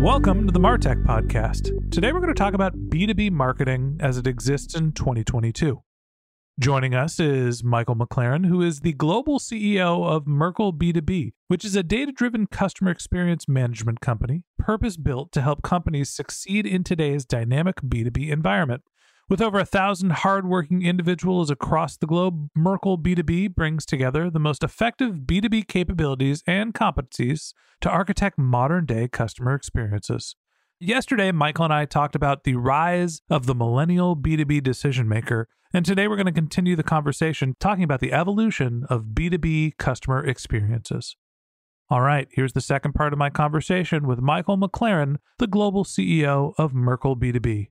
Welcome to the Martech Podcast. Today we're going to talk about B2B marketing as it exists in 2022. Joining us is Michael McLaren, who is the global CEO of Merkle B2B, which is a data driven customer experience management company purpose built to help companies succeed in today's dynamic B2B environment. With over a thousand hardworking individuals across the globe, Merkle B2B brings together the most effective B2B capabilities and competencies to architect modern day customer experiences. Yesterday, Michael and I talked about the rise of the millennial B2B decision maker, and today we're going to continue the conversation talking about the evolution of B2B customer experiences. All right, here's the second part of my conversation with Michael McLaren, the global CEO of Merkle B2B.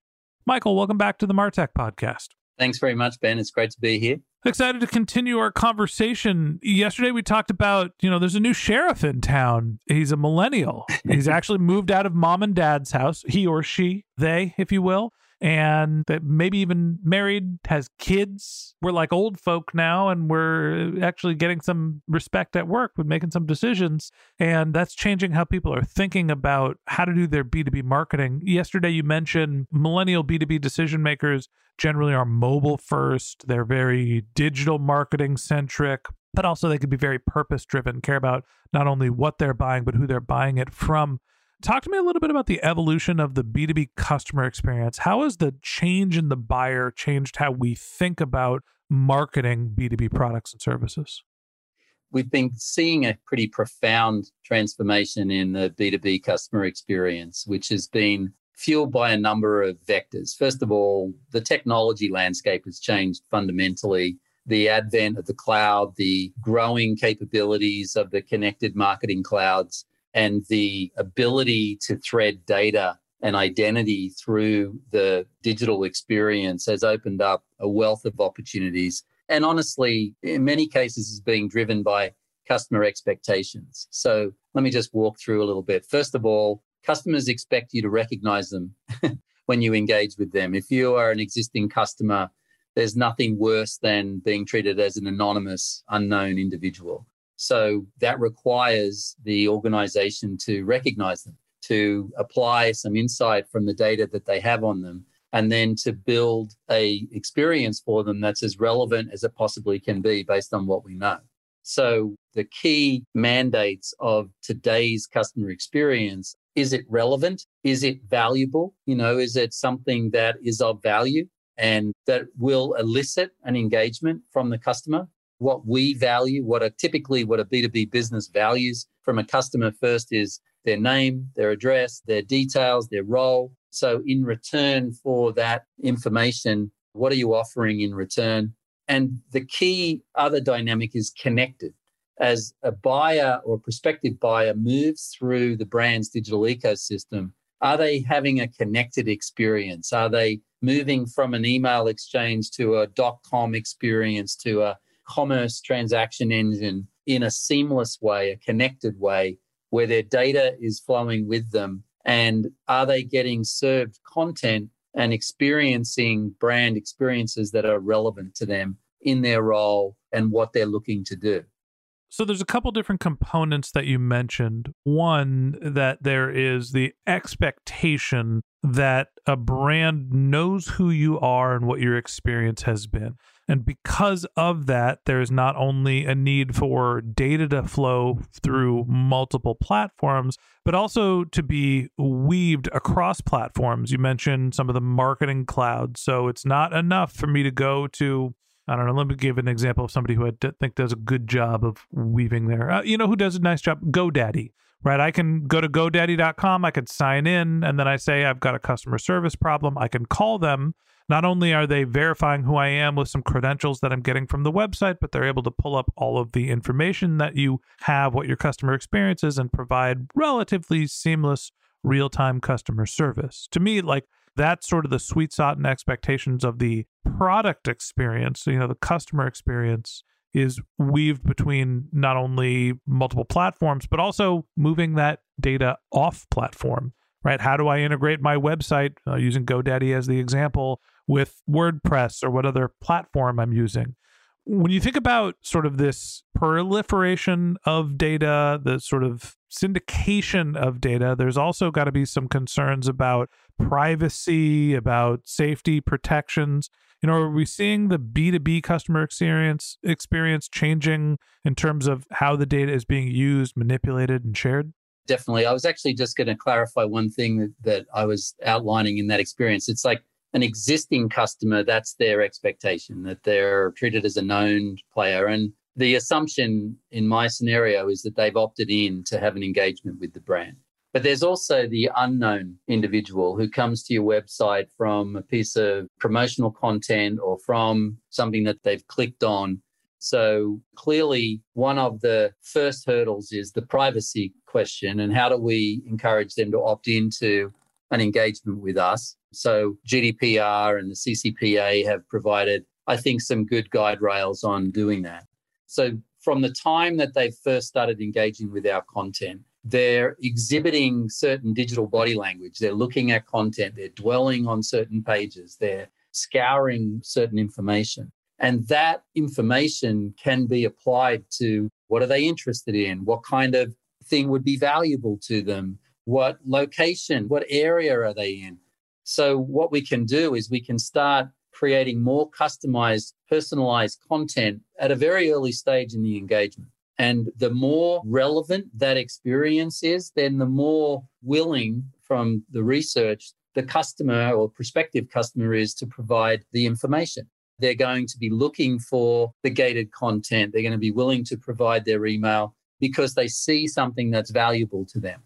Michael, welcome back to the Martech podcast. Thanks very much, Ben. It's great to be here. Excited to continue our conversation. Yesterday we talked about, you know, there's a new sheriff in town. He's a millennial. He's actually moved out of mom and dad's house, he or she, they, if you will and that maybe even married, has kids. We're like old folk now, and we're actually getting some respect at work with making some decisions. And that's changing how people are thinking about how to do their B2B marketing. Yesterday, you mentioned millennial B2B decision makers generally are mobile first, they're very digital marketing centric. But also, they could be very purpose driven, care about not only what they're buying, but who they're buying it from. Talk to me a little bit about the evolution of the B2B customer experience. How has the change in the buyer changed how we think about marketing B2B products and services? We've been seeing a pretty profound transformation in the B2B customer experience, which has been fueled by a number of vectors. First of all, the technology landscape has changed fundamentally. The advent of the cloud, the growing capabilities of the connected marketing clouds, and the ability to thread data and identity through the digital experience has opened up a wealth of opportunities. And honestly, in many cases, is being driven by customer expectations. So let me just walk through a little bit. First of all, customers expect you to recognize them when you engage with them. If you are an existing customer, there's nothing worse than being treated as an anonymous, unknown individual. So that requires the organization to recognize them, to apply some insight from the data that they have on them, and then to build a experience for them that's as relevant as it possibly can be based on what we know. So the key mandates of today's customer experience is it relevant? Is it valuable? You know, is it something that is of value and that will elicit an engagement from the customer? What we value, what are typically what a B2B business values from a customer first is their name, their address, their details, their role. So in return for that information, what are you offering in return? And the key other dynamic is connected. As a buyer or prospective buyer moves through the brand's digital ecosystem, are they having a connected experience? Are they moving from an email exchange to a dot com experience to a commerce transaction engine in a seamless way, a connected way, where their data is flowing with them? And are they getting served content and experiencing brand experiences that are relevant to them in their role and what they're looking to do. So there's a couple different components that you mentioned. One that there is the expectation that a brand knows who you are and what your experience has been. And because of that, there's not only a need for data to flow through multiple platforms, but also to be weaved across platforms. You mentioned some of the marketing clouds. So it's not enough for me to go to I don't know. Let me give an example of somebody who I think does a good job of weaving there. Uh, you know who does a nice job? GoDaddy, right? I can go to GoDaddy.com. I can sign in, and then I say I've got a customer service problem. I can call them. Not only are they verifying who I am with some credentials that I'm getting from the website, but they're able to pull up all of the information that you have, what your customer experience is, and provide relatively seamless real time customer service. To me, like that's sort of the sweet spot and expectations of the product experience, you know, the customer experience is weaved between not only multiple platforms, but also moving that data off platform, right? How do I integrate my website uh, using GoDaddy as the example with WordPress or what other platform I'm using? When you think about sort of this proliferation of data, the sort of syndication of data, there's also got to be some concerns about privacy, about safety protections. You know, are we seeing the B2B customer experience experience changing in terms of how the data is being used, manipulated, and shared? Definitely. I was actually just going to clarify one thing that, that I was outlining in that experience. It's like an existing customer, that's their expectation, that they're treated as a known player. And the assumption in my scenario is that they've opted in to have an engagement with the brand. But there's also the unknown individual who comes to your website from a piece of promotional content or from something that they've clicked on. So clearly, one of the first hurdles is the privacy question and how do we encourage them to opt into an engagement with us? So GDPR and the CCPA have provided, I think, some good guide rails on doing that. So from the time that they first started engaging with our content, they're exhibiting certain digital body language. They're looking at content, they're dwelling on certain pages, they're scouring certain information. And that information can be applied to what are they interested in? What kind of thing would be valuable to them? What location, what area are they in? So, what we can do is we can start creating more customized, personalized content at a very early stage in the engagement. And the more relevant that experience is, then the more willing from the research the customer or prospective customer is to provide the information. They're going to be looking for the gated content. They're going to be willing to provide their email because they see something that's valuable to them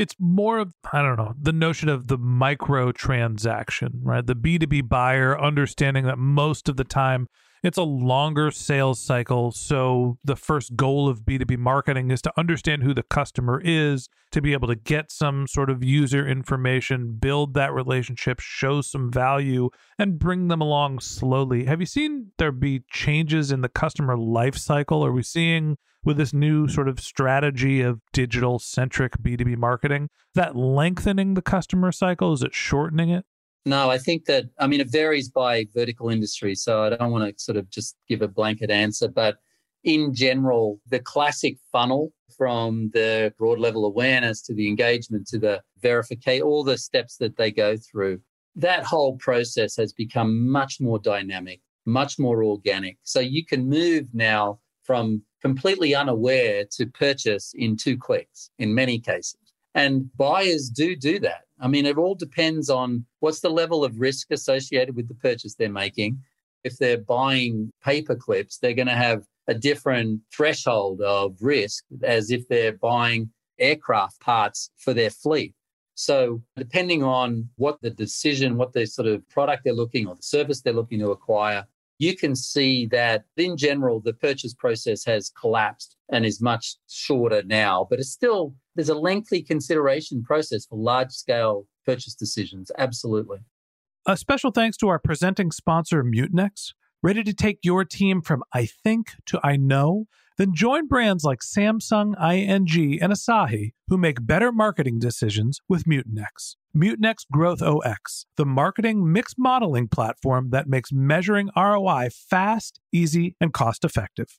it's more of i don't know the notion of the micro transaction right the b2b buyer understanding that most of the time it's a longer sales cycle. So, the first goal of B2B marketing is to understand who the customer is, to be able to get some sort of user information, build that relationship, show some value, and bring them along slowly. Have you seen there be changes in the customer life cycle? Are we seeing with this new sort of strategy of digital centric B2B marketing, that lengthening the customer cycle? Is it shortening it? No, I think that, I mean, it varies by vertical industry. So I don't want to sort of just give a blanket answer, but in general, the classic funnel from the broad level awareness to the engagement to the verification, all the steps that they go through, that whole process has become much more dynamic, much more organic. So you can move now from completely unaware to purchase in two clicks in many cases. And buyers do do that. I mean, it all depends on what's the level of risk associated with the purchase they're making. If they're buying paper clips, they're going to have a different threshold of risk as if they're buying aircraft parts for their fleet. So, depending on what the decision, what the sort of product they're looking or the service they're looking to acquire, you can see that in general, the purchase process has collapsed and is much shorter now, but it's still, there's a lengthy consideration process for large scale purchase decisions. Absolutely. A special thanks to our presenting sponsor, Mutinex. Ready to take your team from I think to I know? Then join brands like Samsung, ING, and Asahi who make better marketing decisions with Mutinex. Mutinex Growth OS, the marketing mix modeling platform that makes measuring ROI fast, easy, and cost effective.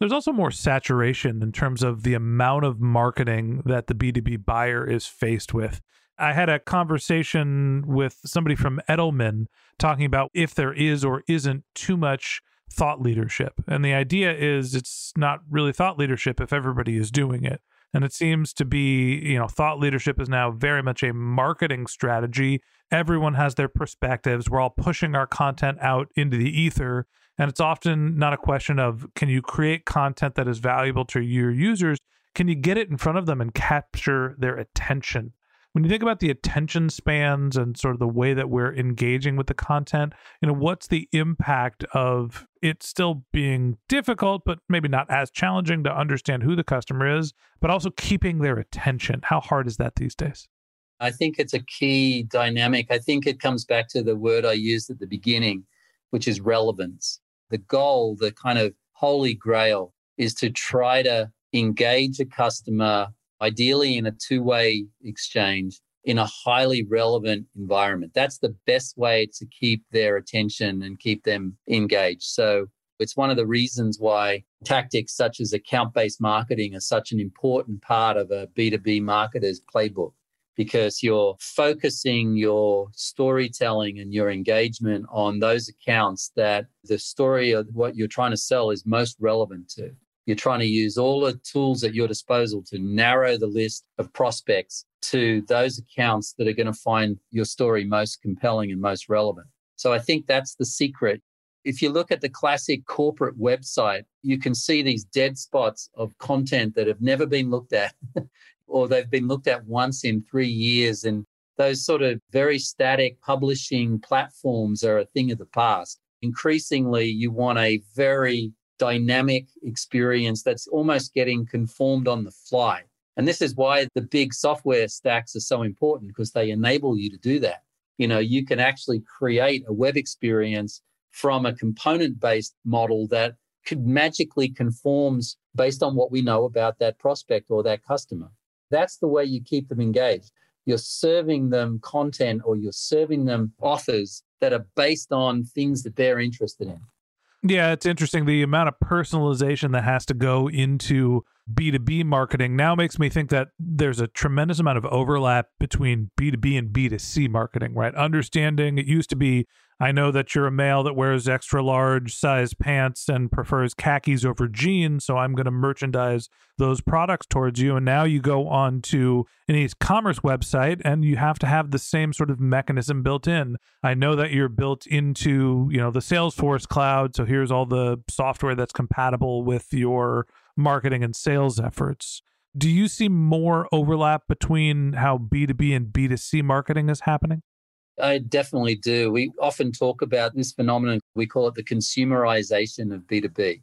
There's also more saturation in terms of the amount of marketing that the B2B buyer is faced with. I had a conversation with somebody from Edelman talking about if there is or isn't too much thought leadership. And the idea is it's not really thought leadership if everybody is doing it. And it seems to be, you know, thought leadership is now very much a marketing strategy. Everyone has their perspectives. We're all pushing our content out into the ether. And it's often not a question of can you create content that is valuable to your users? Can you get it in front of them and capture their attention? When you think about the attention spans and sort of the way that we're engaging with the content, you know, what's the impact of it still being difficult, but maybe not as challenging to understand who the customer is, but also keeping their attention? How hard is that these days? I think it's a key dynamic. I think it comes back to the word I used at the beginning, which is relevance. The goal, the kind of holy grail, is to try to engage a customer ideally in a two way exchange in a highly relevant environment. That's the best way to keep their attention and keep them engaged. So it's one of the reasons why tactics such as account based marketing are such an important part of a B2B marketer's playbook because you're focusing your storytelling and your engagement on those accounts that the story of what you're trying to sell is most relevant to. You're trying to use all the tools at your disposal to narrow the list of prospects to those accounts that are going to find your story most compelling and most relevant. So I think that's the secret. If you look at the classic corporate website, you can see these dead spots of content that have never been looked at, or they've been looked at once in three years. And those sort of very static publishing platforms are a thing of the past. Increasingly, you want a very dynamic experience that's almost getting conformed on the fly. And this is why the big software stacks are so important because they enable you to do that. You know, you can actually create a web experience from a component based model that could magically conforms based on what we know about that prospect or that customer. That's the way you keep them engaged. You're serving them content or you're serving them authors that are based on things that they're interested in. Yeah, it's interesting. The amount of personalization that has to go into B2B marketing now makes me think that there's a tremendous amount of overlap between B2B and B2C marketing, right? Understanding it used to be I know that you're a male that wears extra large size pants and prefers khakis over jeans, so I'm going to merchandise those products towards you. And now you go on to an e-commerce website and you have to have the same sort of mechanism built in. I know that you're built into, you know, the Salesforce cloud, so here's all the software that's compatible with your marketing and sales efforts. Do you see more overlap between how B2B and B2C marketing is happening? I definitely do. We often talk about this phenomenon. We call it the consumerization of B2B.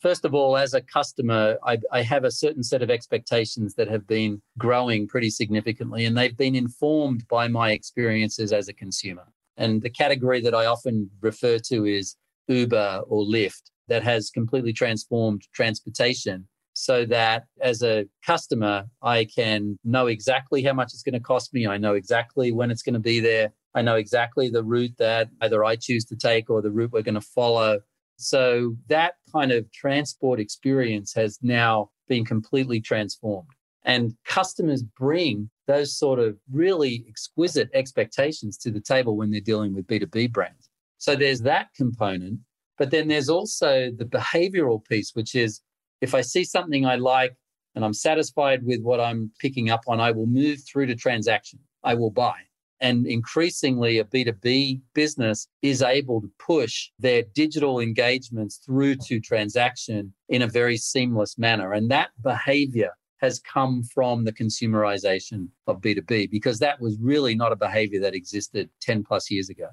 first of all, as a customer, I, I, have a certain set of expectations that have been growing pretty significantly, and they've been informed by my experiences as a consumer. And the category that I often refer to is Uber or Lyft that has completely transformed transportation so that as a customer, I can know exactly how much it's going to cost me. I know exactly when it's going to be there. I know exactly the route that either I choose to take or the route we're going to follow. So that kind of transport experience has now been completely transformed. And customers bring those sort of really exquisite expectations to the table when they're dealing with B2B brands. So there's that component. But then there's also the behavioral piece, which is if I see something I like and I'm satisfied with what I'm picking up on, I will move through to transaction. I will buy. And increasingly, a B2B business is able to push their digital engagements through to transaction in a very seamless manner. And that behavior has come from the consumerization of B2B because that was really not a behavior that existed 10 plus years ago.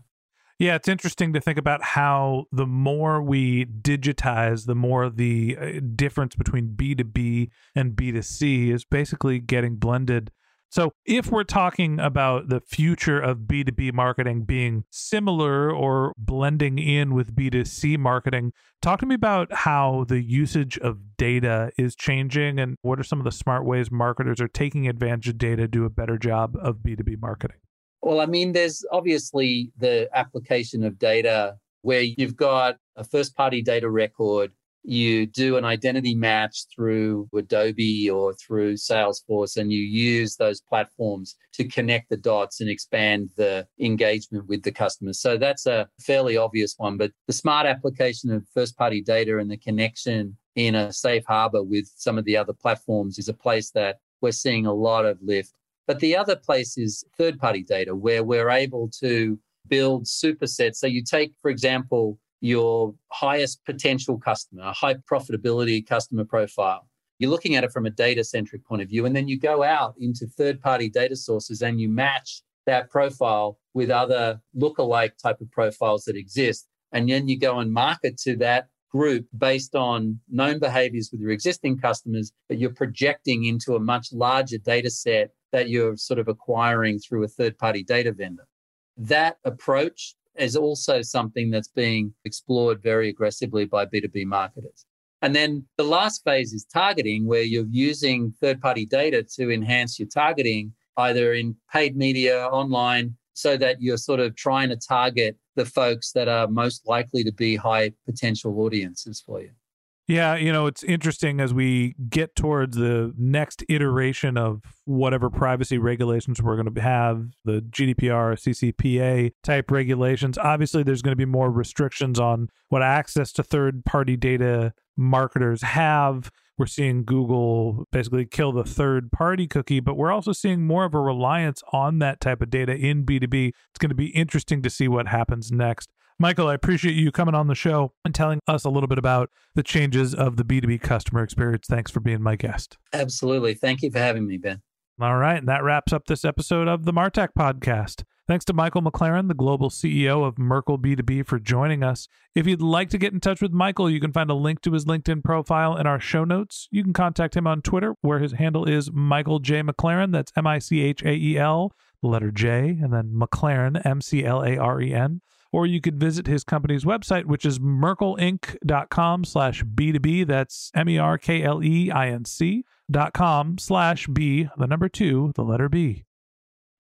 Yeah, it's interesting to think about how the more we digitize, the more the uh, difference between B2B and B2C is basically getting blended so, if we're talking about the future of B2B marketing being similar or blending in with B2C marketing, talk to me about how the usage of data is changing and what are some of the smart ways marketers are taking advantage of data to do a better job of B2B marketing? Well, I mean, there's obviously the application of data where you've got a first party data record you do an identity match through Adobe or through Salesforce, and you use those platforms to connect the dots and expand the engagement with the customers. So that's a fairly obvious one. But the smart application of first party data and the connection in a safe harbor with some of the other platforms is a place that we're seeing a lot of lift. But the other place is third party data, where we're able to build supersets. So you take, for example, your highest potential customer, a high profitability customer profile. You're looking at it from a data centric point of view. And then you go out into third party data sources and you match that profile with other lookalike type of profiles that exist. And then you go and market to that group based on known behaviors with your existing customers, but you're projecting into a much larger data set that you're sort of acquiring through a third party data vendor. That approach is also something that's being explored very aggressively by B2B marketers. And then the last phase is targeting, where you're using third party data to enhance your targeting, either in paid media, online, so that you're sort of trying to target the folks that are most likely to be high potential audiences for you. Yeah, you know, it's interesting as we get towards the next iteration of whatever privacy regulations we're going to have, the GDPR, CCPA type regulations. Obviously, there's going to be more restrictions on what access to third party data marketers have. We're seeing Google basically kill the third party cookie, but we're also seeing more of a reliance on that type of data in B2B. It's going to be interesting to see what happens next. Michael, I appreciate you coming on the show and telling us a little bit about the changes of the B2B customer experience. Thanks for being my guest. Absolutely. Thank you for having me, Ben. All right. And that wraps up this episode of the Martech podcast. Thanks to Michael McLaren, the global CEO of Merkle B2B, for joining us. If you'd like to get in touch with Michael, you can find a link to his LinkedIn profile in our show notes. You can contact him on Twitter, where his handle is Michael J. McLaren. That's M I C H A E L, the letter J, and then McLaren, M C L A R E N or you could visit his company's website, which is merkleinc.com slash B2B. That's M-E-R-K-L-E-I-N-C dot com slash B, the number two, the letter B.